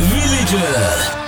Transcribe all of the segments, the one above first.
Villager.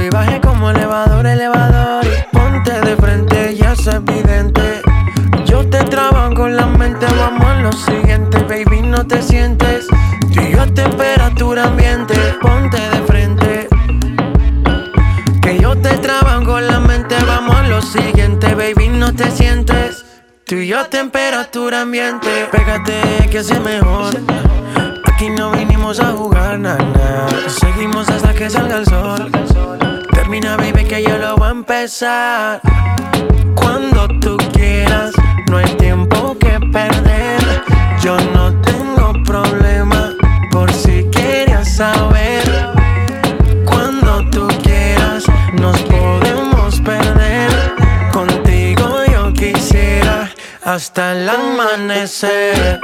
y bajes como elevador, elevador. ponte de frente, ya es evidente. Yo te trabajo la mente, vamos a lo siguiente, baby, no te sientes. Tú y yo a temperatura ambiente, ponte de frente. Que yo te trabajo con la mente, vamos a lo siguiente, baby, no te sientes. Tú y yo a temperatura ambiente, pégate que hace mejor. Aquí no vinimos a jugar, nada. Seguimos hasta que salga el sol. Termina, baby, que yo lo voy a empezar. Cuando tú quieras, no hay tiempo que perder. Yo no tengo problema, por si querías saber. Cuando tú quieras, nos podemos perder. Contigo yo quisiera hasta el amanecer.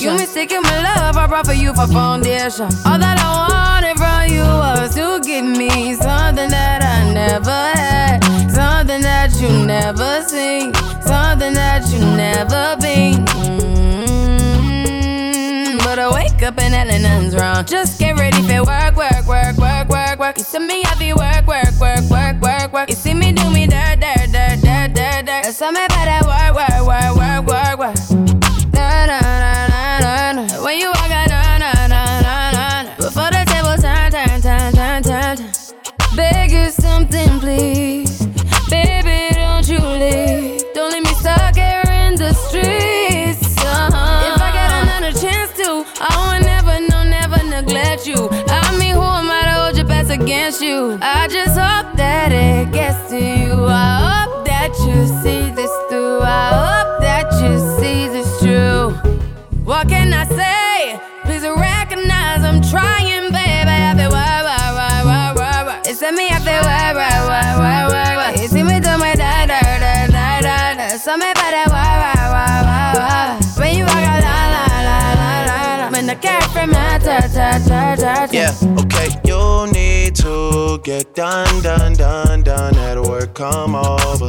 You mistaken my love, I brought for you for foundation. All that I wanted from you was to give me something that I never had, something that you never seen, something that you never been. Mm-hmm. But I wake up and nothing's wrong. Just get ready for work, work, work, work, work, work. You see me, I be work, work, work, work, work, work. You see me do me dirt, dirt, dirt, dirt, dirt, dirt. Tell me about that work, work, work, work, work, work. Na na na. When you walk out, na na na na na. Before the table turn, turn, turn, turn, turn, turn. Beg you something, please, baby, don't you leave. Don't leave me stuck here in the streets. Uh-huh. If I get another chance to, I will never, no, never neglect you. I mean, who am I to hold your best against you? I just hope that it gets to you. I hope that you see this through. I hope that you see this true. What can I say? Trying, baby. I feel why, why, why, why, why, why. It's me, I feel why, why, why, why, why, why. You see me do my da, da, da, da, da, da. So me better why, why, why, why, why. When you walk out, la, la, la, la, la, la. When the cat from my ta, ta, ta, ta, ta. Yeah, okay. You need to get done, done, done, done. At work, come over.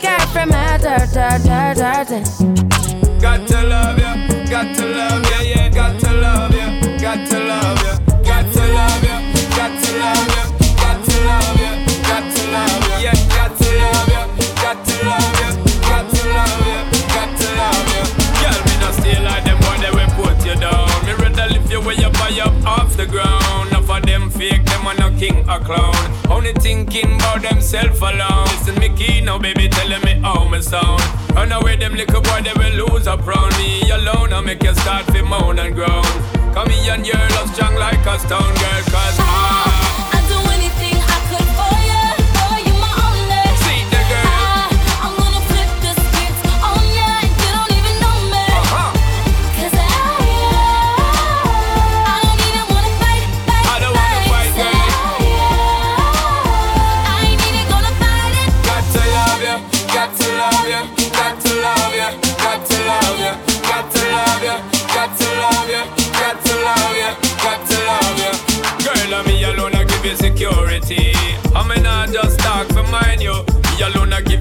When cat from ta, ta, ta, ta, ta. Got to love ya, got to love ya, yeah, got to love ya, got to love ya, got to love ya, got to love ya, got to love ya, got to love ya, yeah, got to love ya, got to love ya, got to love ya, got to love ya. Girl, me not stay like them boy, they will put you down. Me rather lift you way up high up off the ground. Of them fake, them a no king or clown. Only thinking about themself alone. Listen me key now, baby, telling me how me sound. Run away, them little boy, they will lose up round me alone. I make you start to moan and groan. Come here and your love strong like a stone girl, cause I.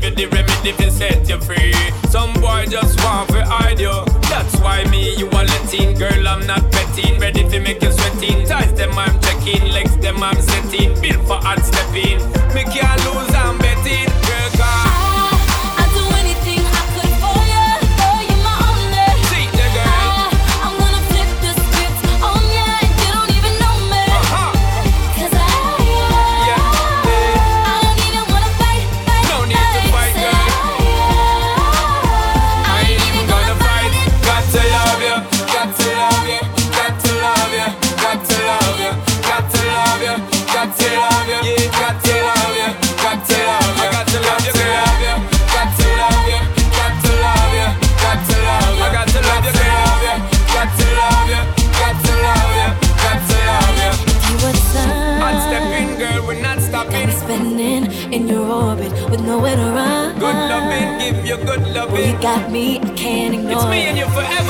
you the remedy to set you free. Some boy just want to hide you. That's why me, you a letting. Girl, I'm not petting. Ready to make you sweating. Ties them, I'm checking. Legs them, I'm setting. Built for hard stepping. Make you lose. got me, I can't ignore. It's me and you forever.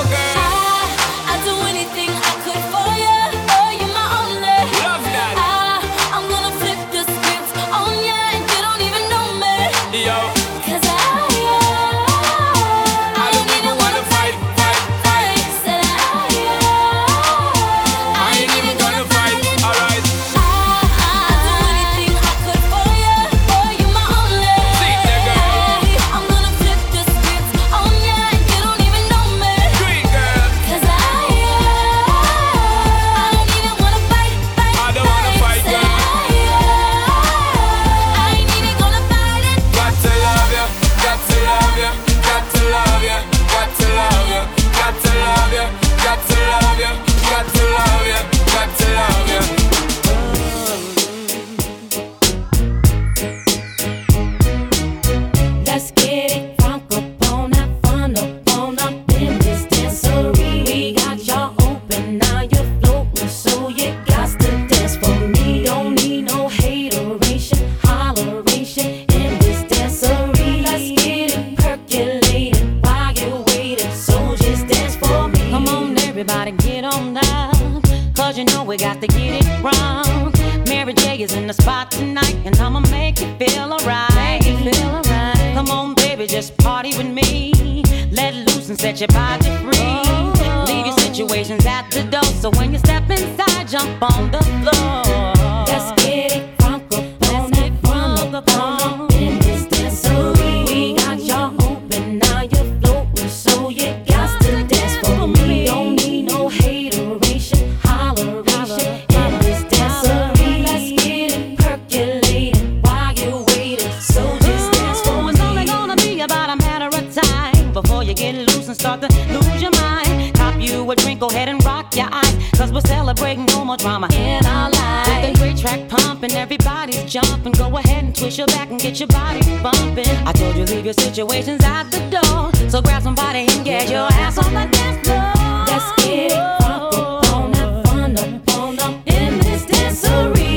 get loose and start to lose your mind. Cop you a drink, go ahead and rock your eyes. Cause we're celebrating no more drama in our lives. With the great track pumping, everybody's jumping. Go ahead and twist your back and get your body bumping. I told you, leave your situations out the door. So grab somebody and get your ass on the dance floor. Let's get it. On up, on on up in this dancery.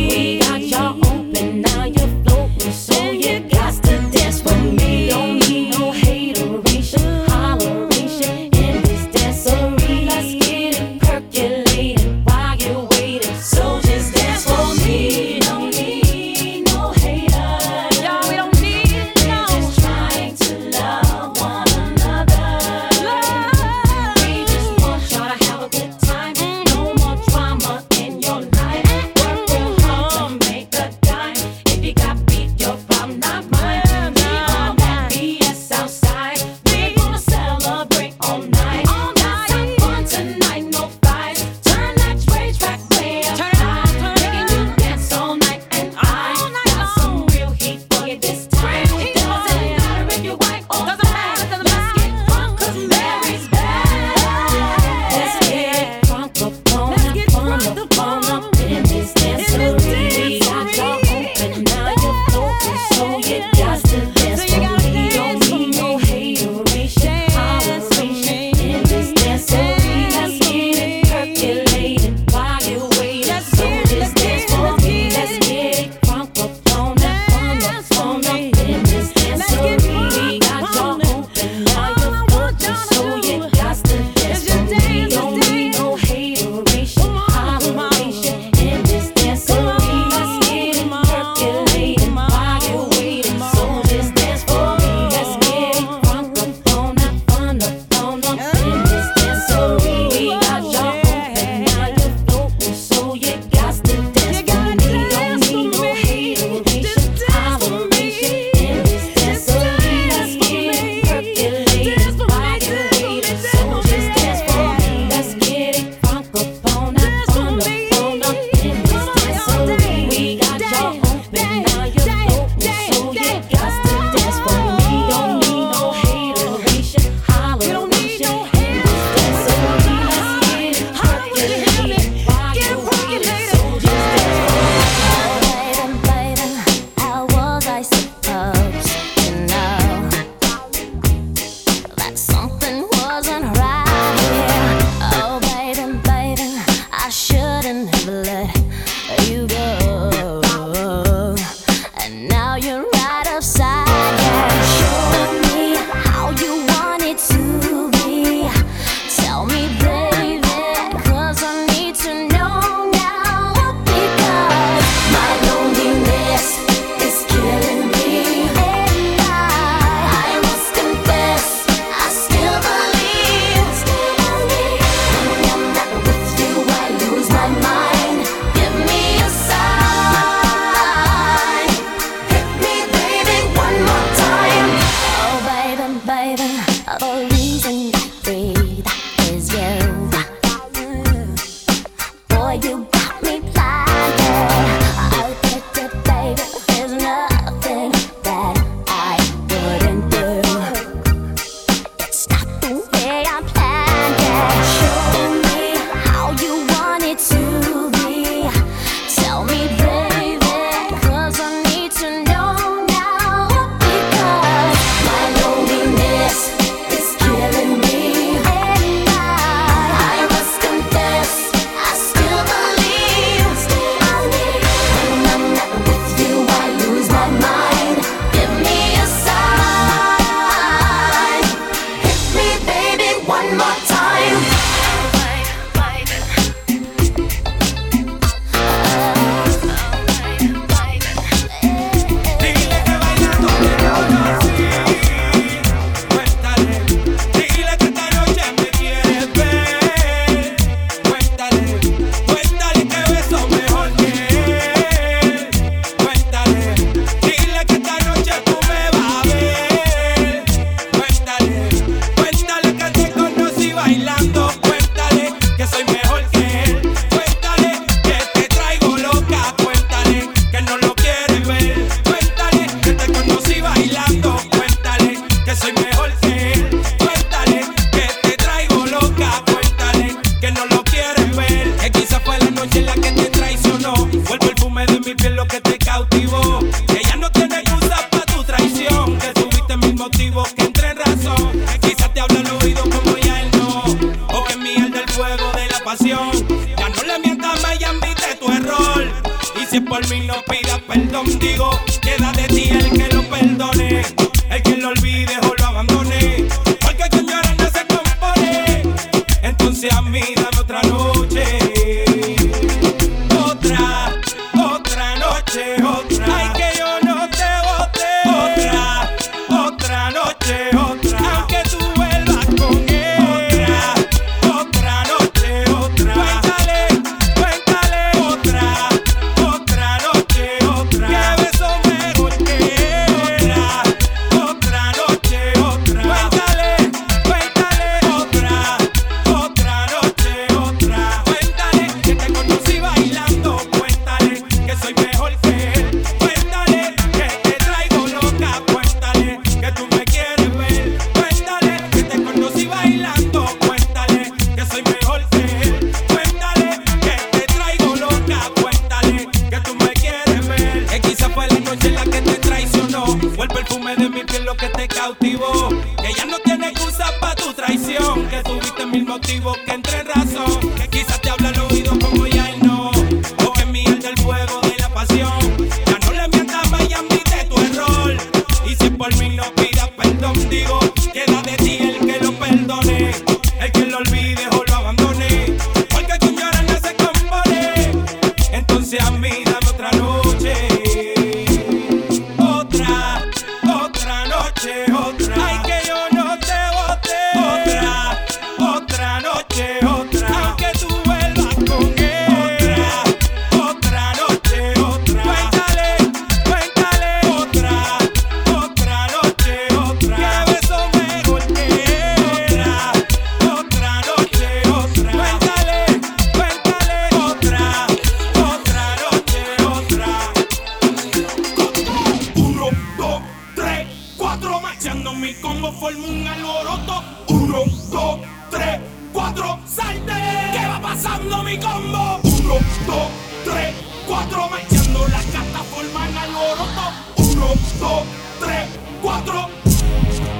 mi combo. Uno, dos, tres, cuatro, metiendo la plataforma en alboroto. Uno, dos, tres, cuatro.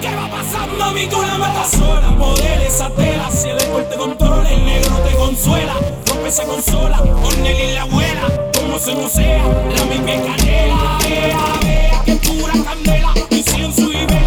¿Qué va pasando? Mi cola mata sola. Modele esa tela. Si el deporte controla, el negro te consuela. Rompe esa consola. Ornel y la abuela. Como se musea, la misma canela. Vea, vea, que pura candela. Y sin.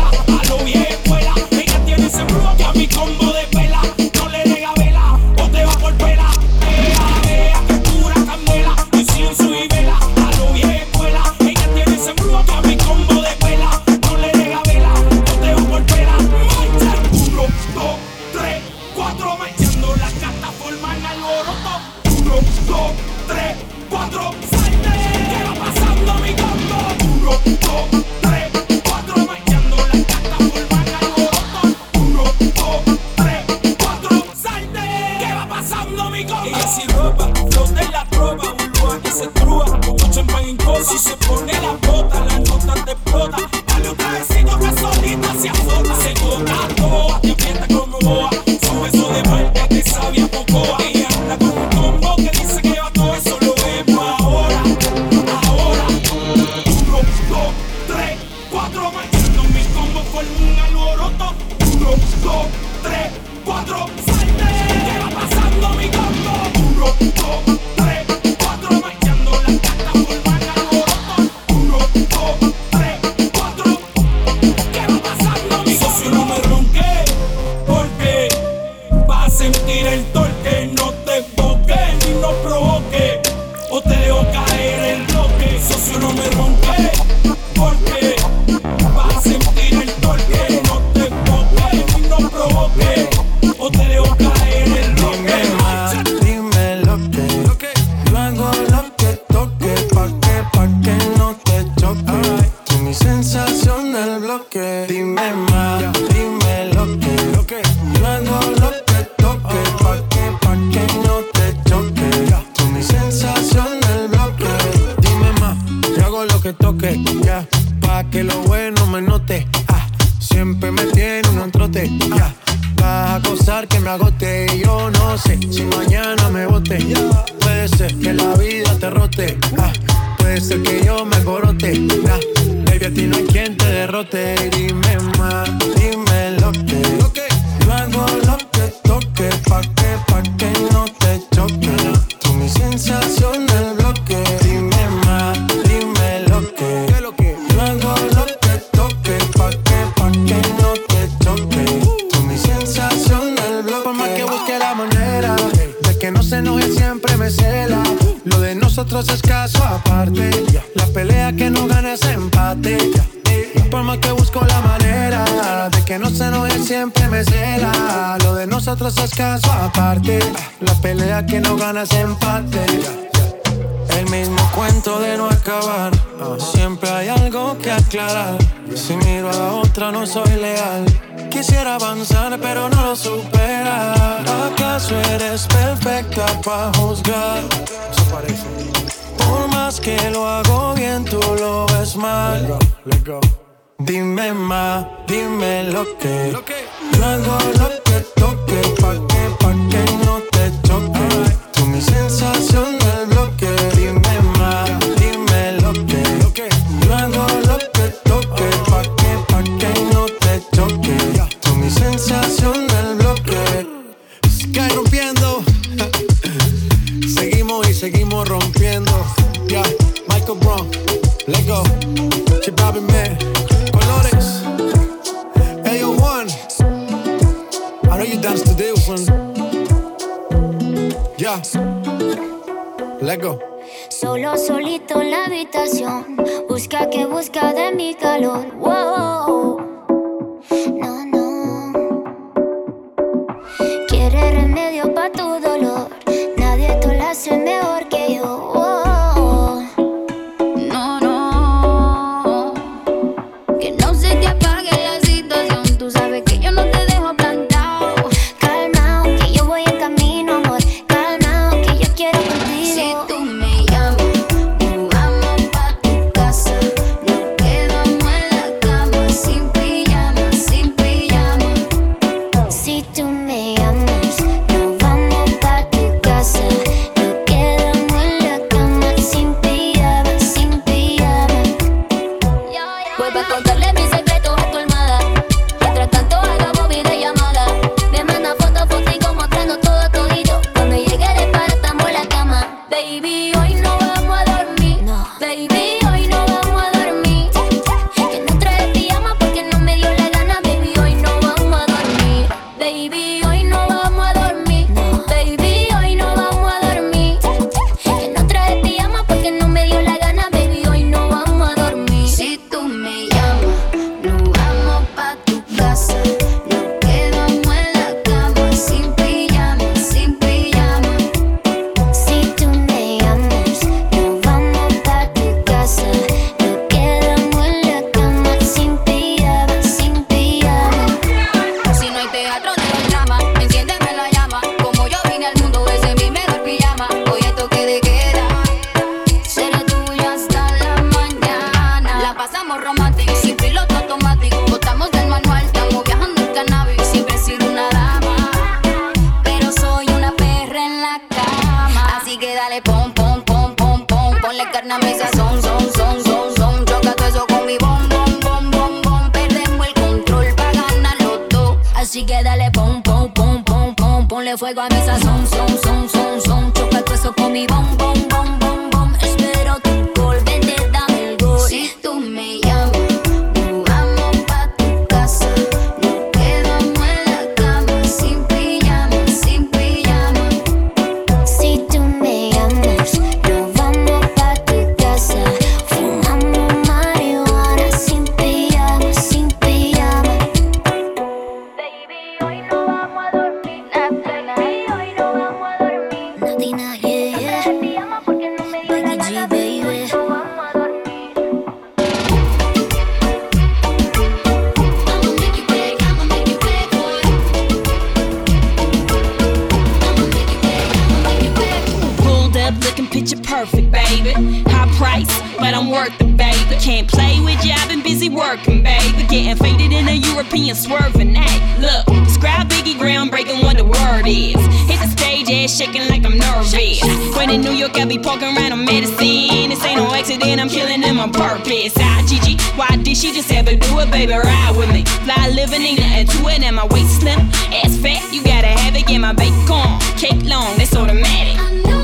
killing them on purpose. I G G, Gigi, why did she just ever do it, baby? Ride with me. Fly living in nothing to it, and my waist slim. Ass fat, you gotta have it, get my bacon. Cake long, that's automatic.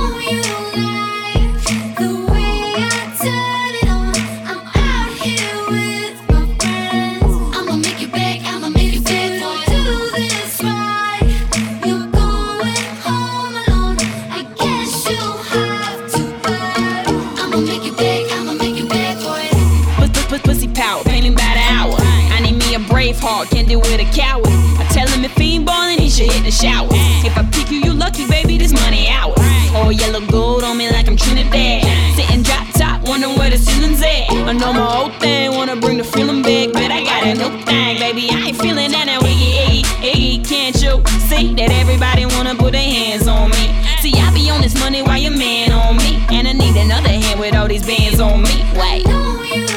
dog, can't deal with a coward. I tell him if he ain't ballin', he should hit the shower. If I pick you, you lucky, baby, this money out. All yellow gold on me like I'm Trinidad. Sitting drop top, wondering where the ceiling's at. I know my old thing, wanna bring the feeling back, but I got a new thing, baby. I ain't feeling that now, iggy, iggy, iggy, can't you see that everybody wanna put their hands on me? See, I be on this money while your man on me, and I need another hand with all these bands on me. Wait.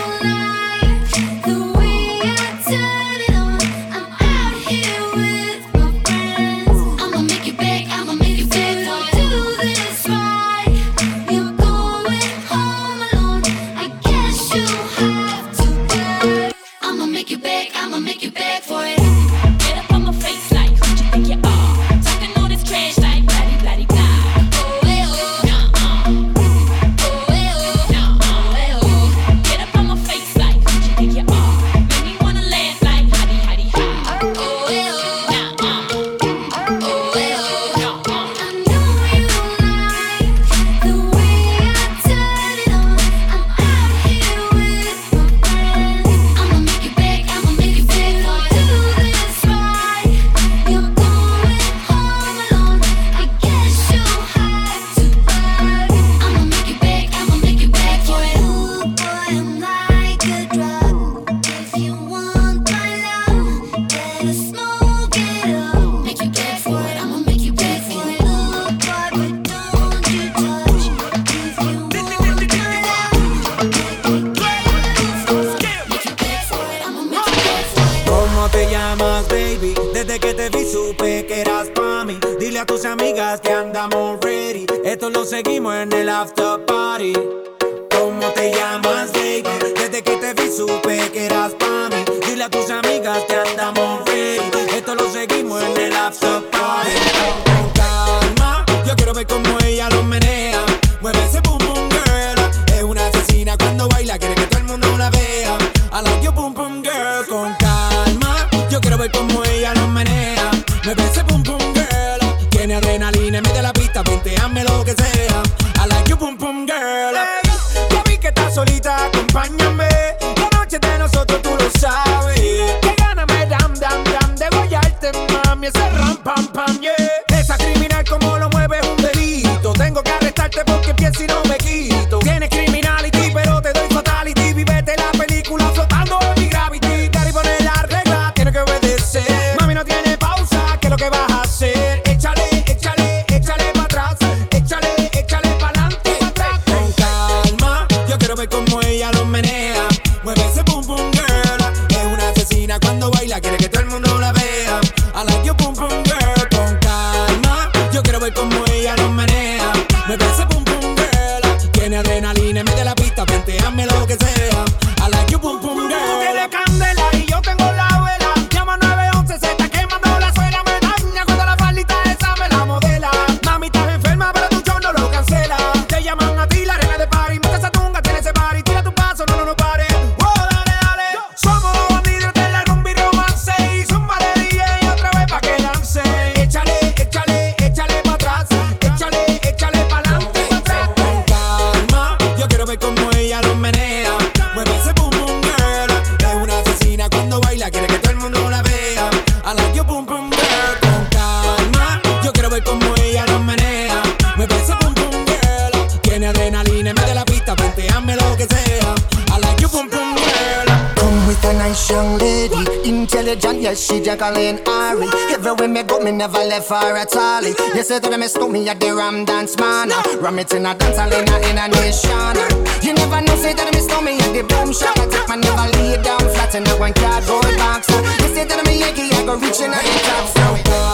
me calling Ari. Everywhere me go, me never left for a all. You say that me stole me at the Ram Dance man. Ram it in a dance hall in a, in a nation. You never know, say that me stole me at the boom shop. I take my never lay down flat in a one cardboard box. You say that me Yankee, I go reaching out the top. So,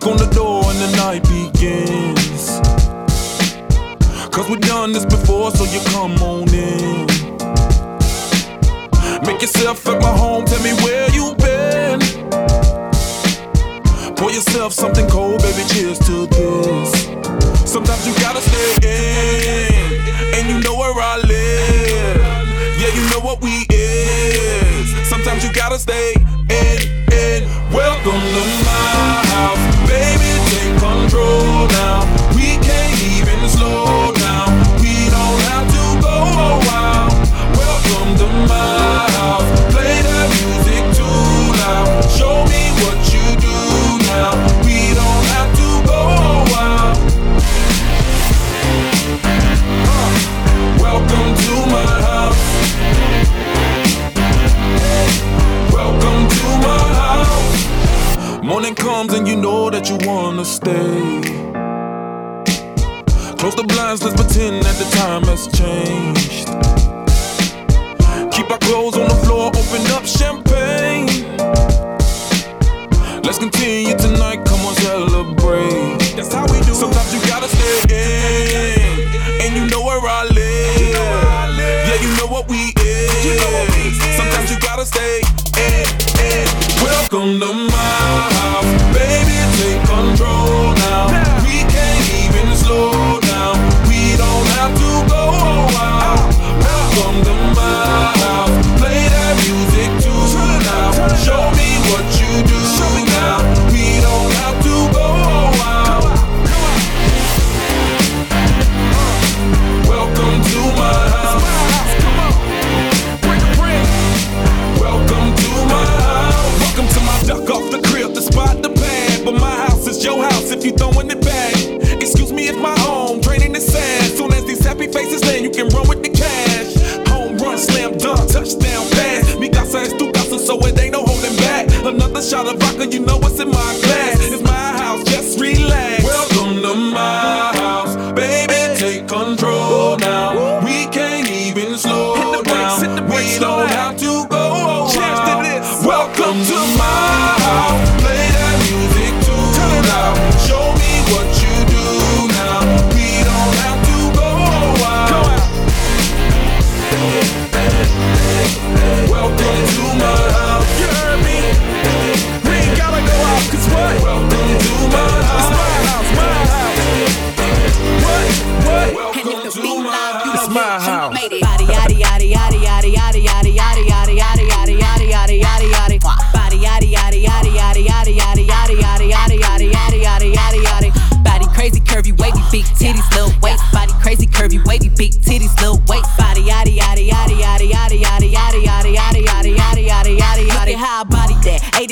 knock on the door and the night begins. Cause we've done this before, so you come on in. Make yourself at my home, tell me where you been. Pour yourself something cold, baby, cheers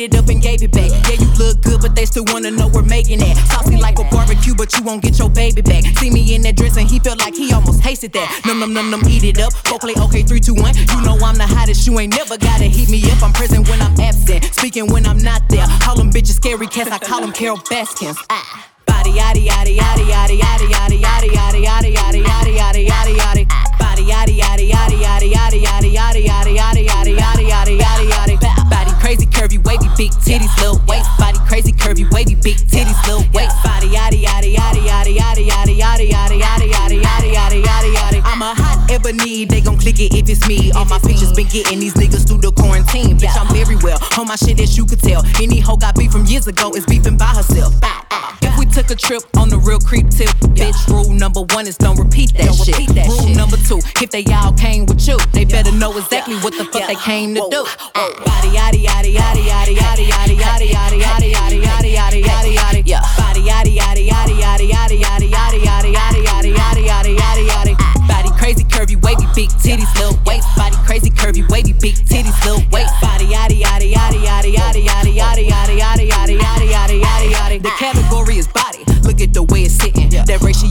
it up and gave it back. Yeah, you look good, but they still wanna know we're making that. Saucy like a barbecue, but you won't get your baby back. See me in that dress and he felt like he almost tasted that. Num num num num, eat it up. Go play okay, three, two, one. You know I'm the hottest. You ain't never gotta heat me up. I'm present when I'm absent, speaking when I'm not there. Call them bitches scary cats. I call them Carole Baskins. Ah. Body yaddy yaddy yaddy yaddy yaddy yaddy yaddy yaddy yaddy yaddy yaddy yaddy yaddy yaddy. Body yaddy yaddy yaddy yaddy yaddy yaddy yaddy yaddy yaddy yaddy yaddy yaddy. Curvy wavy big titties little waist. Body crazy curvy wavy big titties little waist. Body yaddy yaddy yaddy yaddy yaddy yaddy yaddy yaddy yaddy hot ebony. They gon' click it if it's me. All my pictures been getting these niggas through the quarantine. Bitch, I'm very well on my shit as you could tell. Any hoe got beef from years ago is beefing by herself. If we took a trip on the real creep tip, bitch, rule number one is don't repeat that Don't shit. repeat that rule shit. number two, if they all came with you, they better know exactly what the fuck they came to do. Body yaddy yaddy yaddy yaddy yaddy yaddy yaddy yaddy yaddy yaddy yaddy yaddy yaddy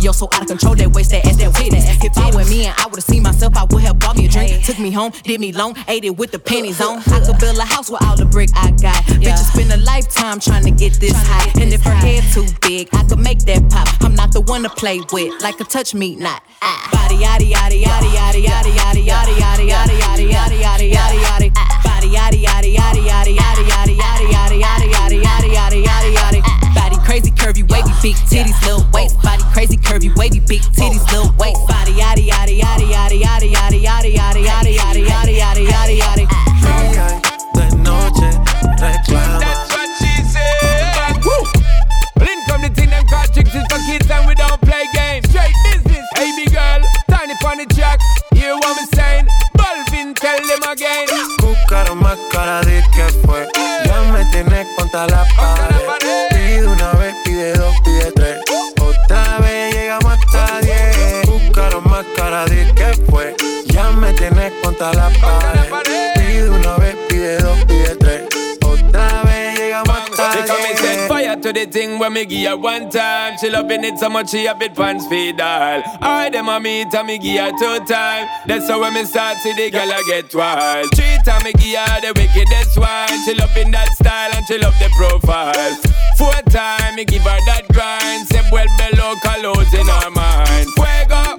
Ratio so out of control. That waist, that ass, that titties. If I were me and I would've seen myself, I would have bought me a drink. Took me home, did me long, ate it with the pennies on. I could build a house with all the brick I got. Bitches spend a lifetime trying to get this high. And if her head too big, I could make that pop. I'm not the one to play with, like a touch me not. Body yaddy yaddy yaddy yaddy yaddy yaddy yaddy yaddy yaddy yaddy yaddy yaddy yaddy yaddy. Body yaddy yaddy yaddy yaddy yaddy yaddy yaddy yaddy yaddy yaddy yaddy yaddy yaddy yaddy. Body crazy big titties, little waist body, crazy curvy, wavy, big titties, little waist body, yada yada yada yada yada yada yada yada yada yada yada yada yada yada. De noche reclama. That's what she said. Woo! Well, in come the thing them call tricks is for kids and we don't play games. Straight business. Hey, big girl, tiny funny jack. Hear what me saying? Balvin, tell them again. Buscaron más cara de que fue. Ya me tienes contra la pared. Tienes contra la pared. Pide una vez, pide dos, pide tres. Otra vez llegamos hasta She come and set fire to the thing when me give her one time. She loving it so much she a bit pants feed all. I dem a meet and me give her two time. That's how when me start see the girl I get wild. Three time me give her the wickedest one. She loving that style and she love the profile. Four time me give her that grind. Say well below colors in her mind. Fuego.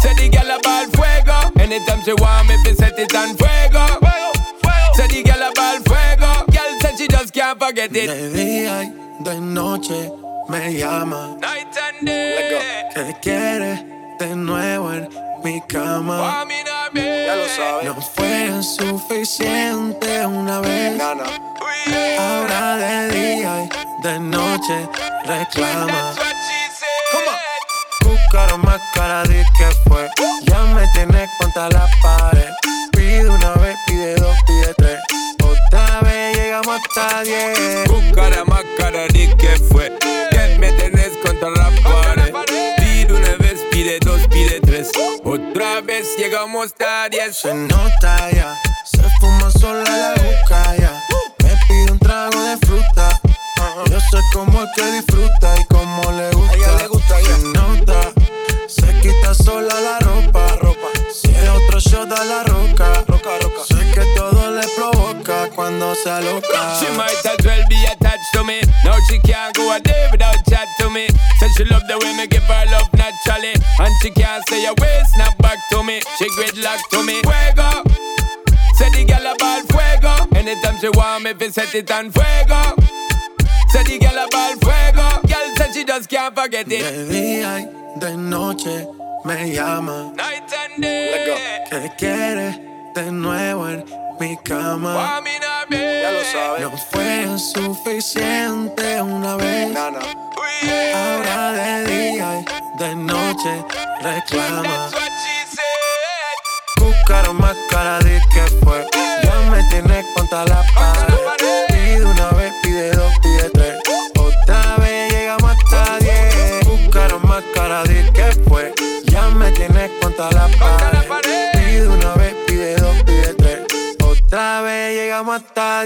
Say the girl a ball fuego. Anytime she want me, fi set it on fuego. Say the girl a ball fuego. Girl said she just can't forget it. De día y de noche me llama. Night and day. ¿Qué quieres de nuevo en mi cama? Ya lo sabes. No fue suficiente una vez. Ahora de día y de noche reclama. Buscaron más cara de que fue. Me tienes contra la pared. Pide una vez, pide dos, pide tres. Otra vez llegamos hasta diez. Buscara más cara de que fue. Que me tenés contra la pared. Pide una vez, pide dos, pide tres. Otra vez llegamos a diez. Se nota ya, se fuma sola la juca ya. Me pide un trago de fruta. Yo sé cómo es que disfruta y cómo le gusta. le gusta Se nota, se quita sola la ropa. Ropa. Si es otro shot a la roca. roca, roca. Sé que todo le provoca cuando se aloca. She might as well be attached to me. Now she can't go a day without chat to me. Said she love the way me give her love naturally. And she can't say a way, snap back to me. She gridlock to me. Fuego. Say the girl a ball fuego. Anytime she want me, fi set it on fuego. Say the girl a ball fuego. Girl said she just can't forget it. De día y de noche me llama. Night and day. ¿Qué quieres de nuevo en mi cama? Ya lo sabes. No fue suficiente una vez. Ahora de día y de noche reclama. Buscaron más cara de que fue. Ya me tienes contra la pared. Pide una vez, pide dos, pide tres.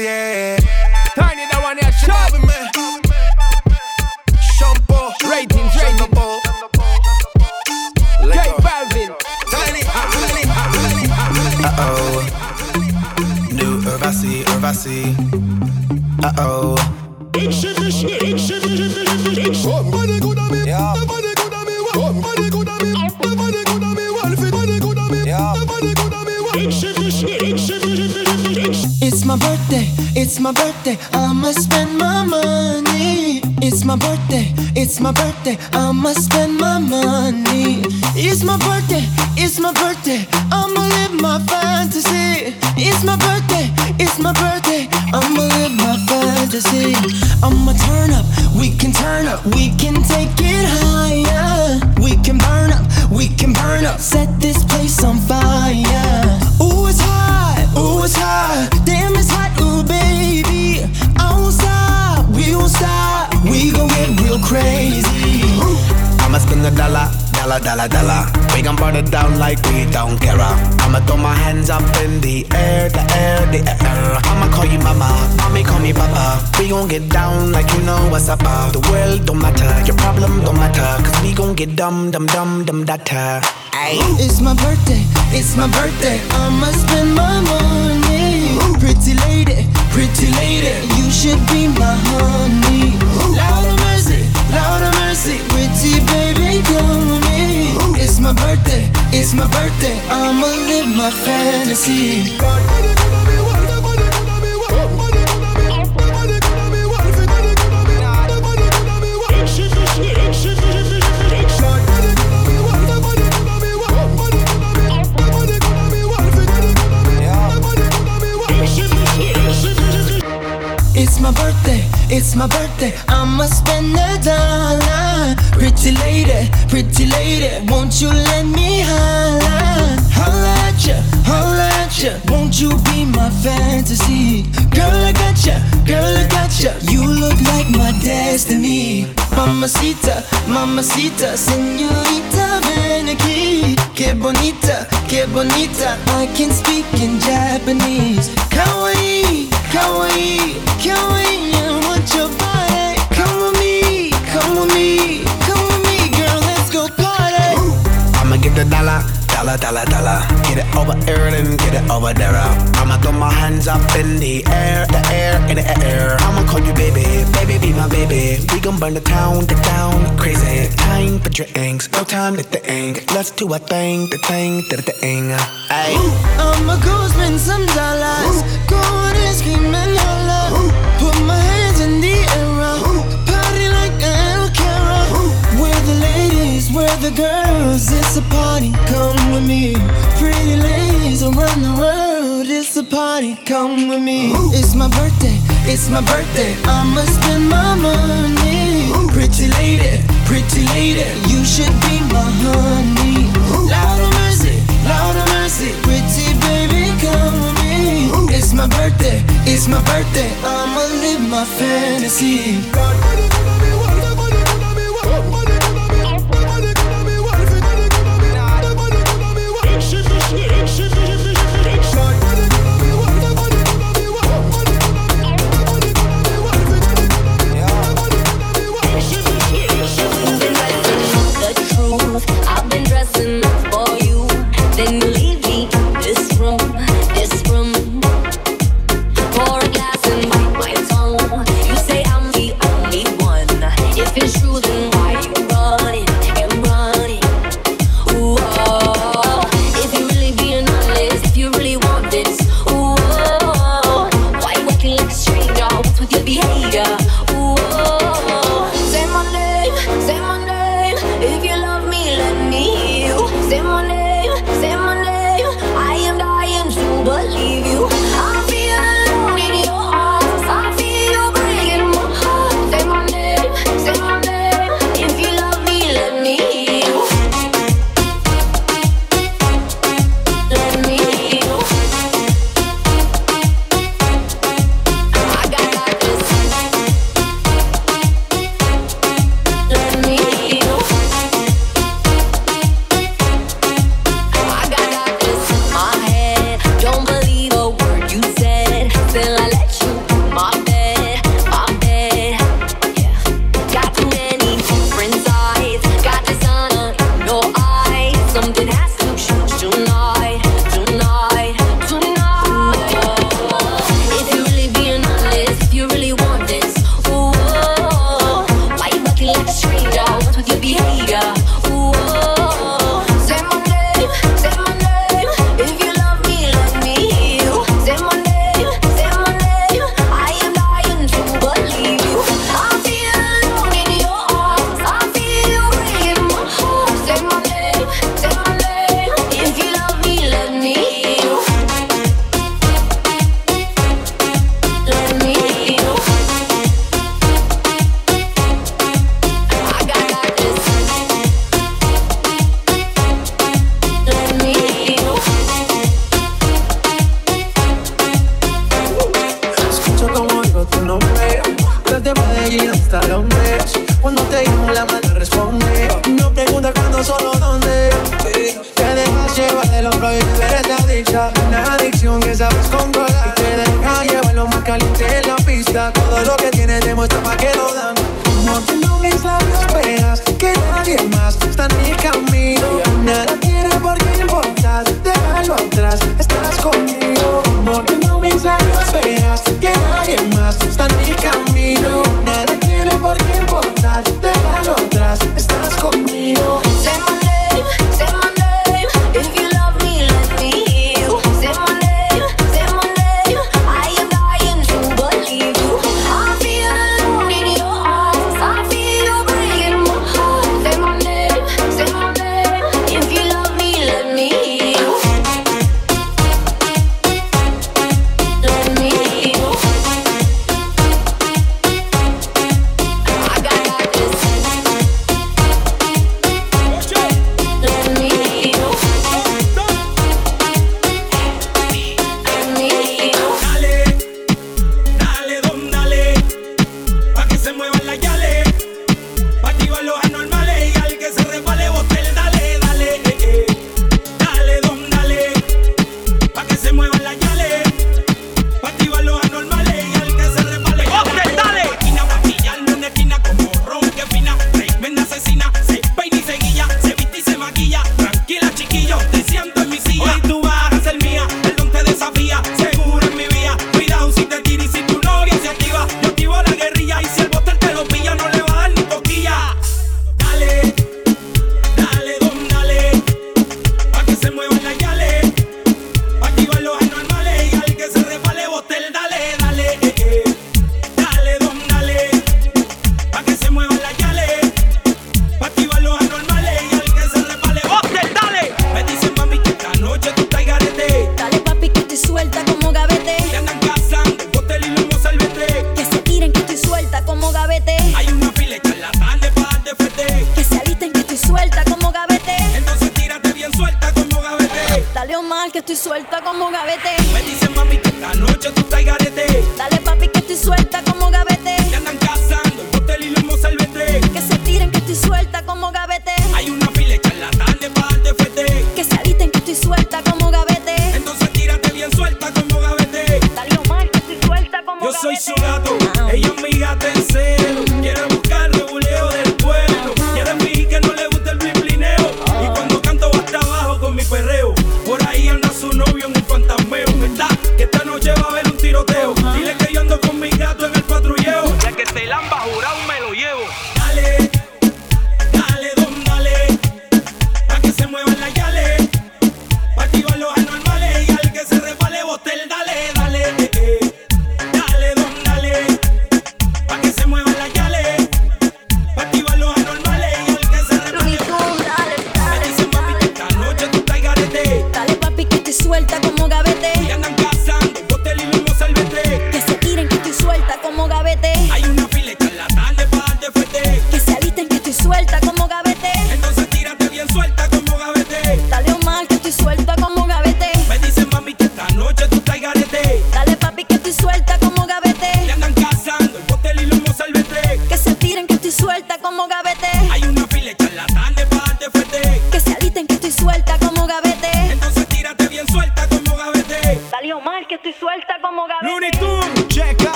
nadie. You let me holla, holla at ya, holla at ya. Won't you be my fantasy? Girl, I got ya, girl, I got ya. You look like my destiny. Mamacita, mamacita Senorita, ven aquí Que bonita, que bonita. I can speak in Japanese. Kawaii, kawaii, kawaii. the dollar. Dollar, dollar, dollar. Get it over here and get it over there. I'ma throw my hands up in the air, the air, in the air. I'ma call you baby, baby, be my baby. We gon' burn the town, the town, crazy. Time for drinks, no time to think. Let's do a thing, the thing, the thing. Ayy. I'ma go spend some dollars. Ooh. Go and scream and holler. The girls, it's a party, come with me. Pretty ladies around the world, it's a party, come with me. Ooh. It's my birthday, it's my birthday, I'ma spend my money. Ooh. Pretty lady, pretty lady, you should be my honey. Loud of mercy, loud of mercy, pretty baby, come with me. Ooh. It's my birthday, it's my birthday, I'ma live my fantasy.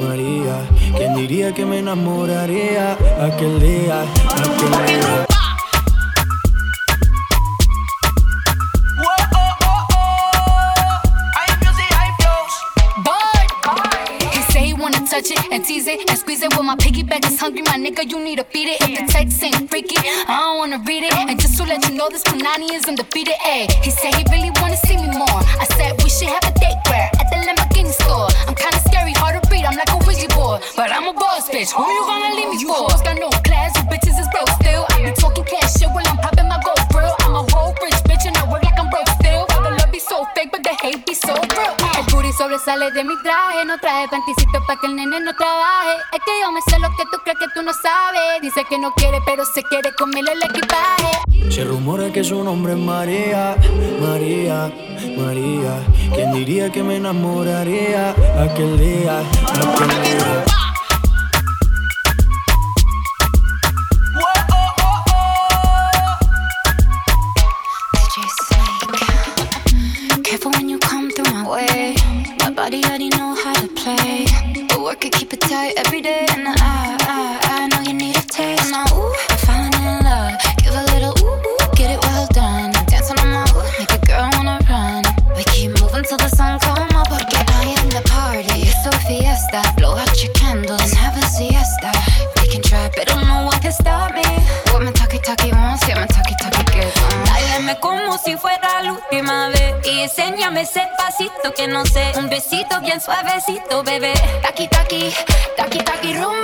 María. ¿Quién diría que me enamoraría aquel día? Aquel día. and tease it and squeeze it. with well, my piggyback is hungry, my nigga, you need to beat it. If the text ain't freaky, I don't wanna read it. And just to let you know, this Panani is undefeated. Ayy, he said he really wanna see me more. I be talking cash shit I'm popping my gold. I'm a whole bitch and I work like I'm broke still. El booty sobresale de mi traje, no traje panticito pa' que el nene no trabaje. Es que yo me sé lo que tú crees que tú no sabes. Dice que no quiere, pero se quiere comerle el equipaje. Se rumora que su nombre es María, María, María. ¿Quién diría que me enamoraría aquel día? Aquel día. pasito que no sé, un besito bien suavecito, bebé. Taki taki, taki taki rumbo.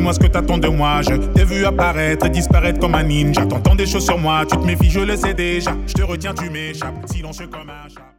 Dis-moi ce que t'attends de moi. Je t'ai vu apparaître et disparaître comme un ninja. T'entends des choses sur moi, tu te méfies, je le sais déjà. Je te retiens, tu m'échappes, silencieux comme un chat.